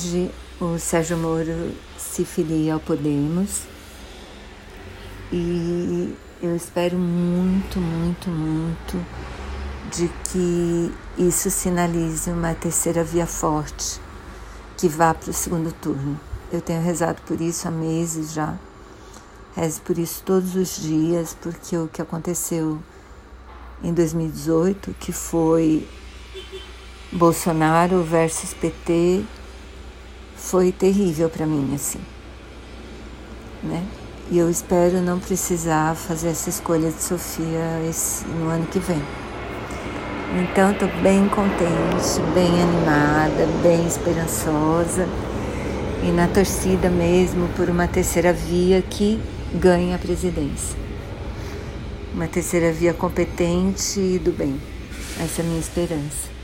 hoje o Sérgio Moro se filia ao Podemos e eu espero muito, muito, muito de que isso sinalize uma terceira via forte que vá para o segundo turno. Eu tenho rezado por isso há meses já. Rezo por isso todos os dias, porque o que aconteceu em 2018, que foi Bolsonaro versus PT, foi terrível para mim, assim. Né? E eu espero não precisar fazer essa escolha de Sofia esse, no ano que vem. Então, estou bem contente, bem animada, bem esperançosa e na torcida mesmo por uma terceira via que ganhe a presidência. Uma terceira via competente e do bem. Essa é a minha esperança.